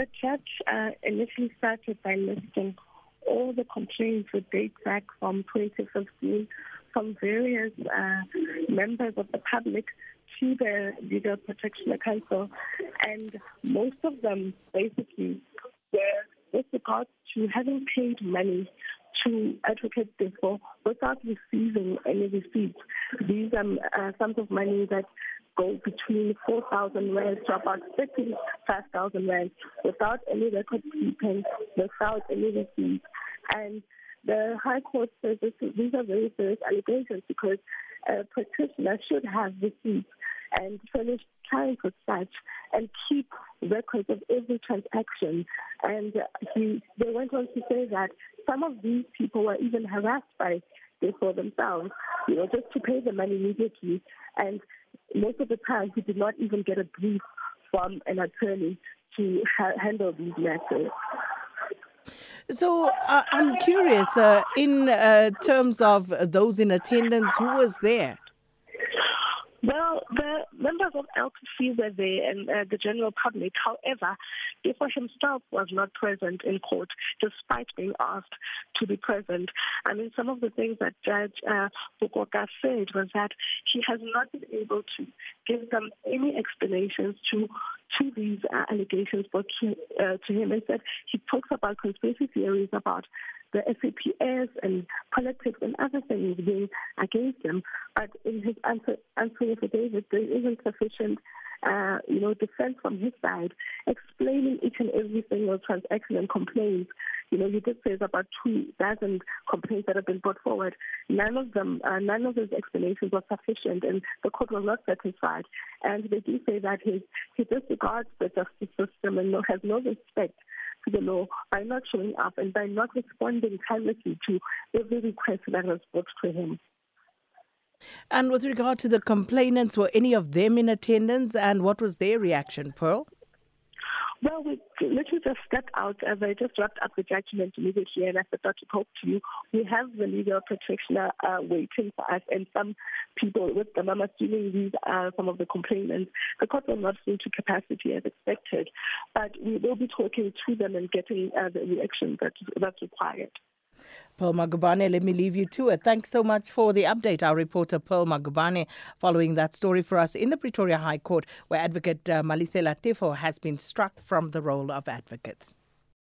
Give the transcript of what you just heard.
the judge uh, initially started by listing all the complaints that date back from 2015 from various uh, members of the public to the Legal Practice Council, and most of them basically were with regards to having paid money to advocates before without receiving any receipts. These are um, uh, sums of money that go between 4,000 rand to about 35,000 rand without any record keeping, without any receipts. And the High Court says this, these are very serious allegations because a practitioner should have receipts and furnish clients with such and keep records of every transaction. And he, they went on to say that some of these people were even harassed by they for themselves, you know, just to pay the money immediately. And most of the time, he did not even get a brief from an attorney to ha- handle these matters. So uh, I'm curious, uh, in uh, terms of those in attendance, who was there? Members of LPC were there and uh, the general public. However, Teffo himself was not present in court, despite being asked to be present. I mean, some of the things that Judge uh, Bukoka said was that he has not been able to give them any explanations to to these uh, allegations, but to, uh, to him instead, he talks about conspiracy theories about the SAPS and politics and other things being against him. But in his answer, answer affidavit, there isn't sufficient, uh, you know, defense from his side explaining each and every single transaction and complaint. You know, you did say about two dozen complaints that have been brought forward. None of them, uh, none of his explanations were sufficient, and the court was not satisfied. And they do say that he he disregards the justice system and has no respect to the law by not showing up and by not responding tirelessly to every request that was brought to him. And with regard to the complainants, were any of them in attendance and what was their reaction, Pearl? Well, we literally just stepped out as I just wrapped up the judgment immediately and I thought to talk to you. We have the legal practitioner uh, waiting for us and some people with them. I'm assuming these are some of the complainants. The court will not full to capacity as expected, but we will be talking to them and getting uh, the reaction that, that's required. Pearl Magubane, let me leave you to it. Thanks so much for the update. Our reporter Pearl Magubane following that story for us in the Pretoria High Court, where advocate uh, Malesela Teffo has been struck from the roll of advocates.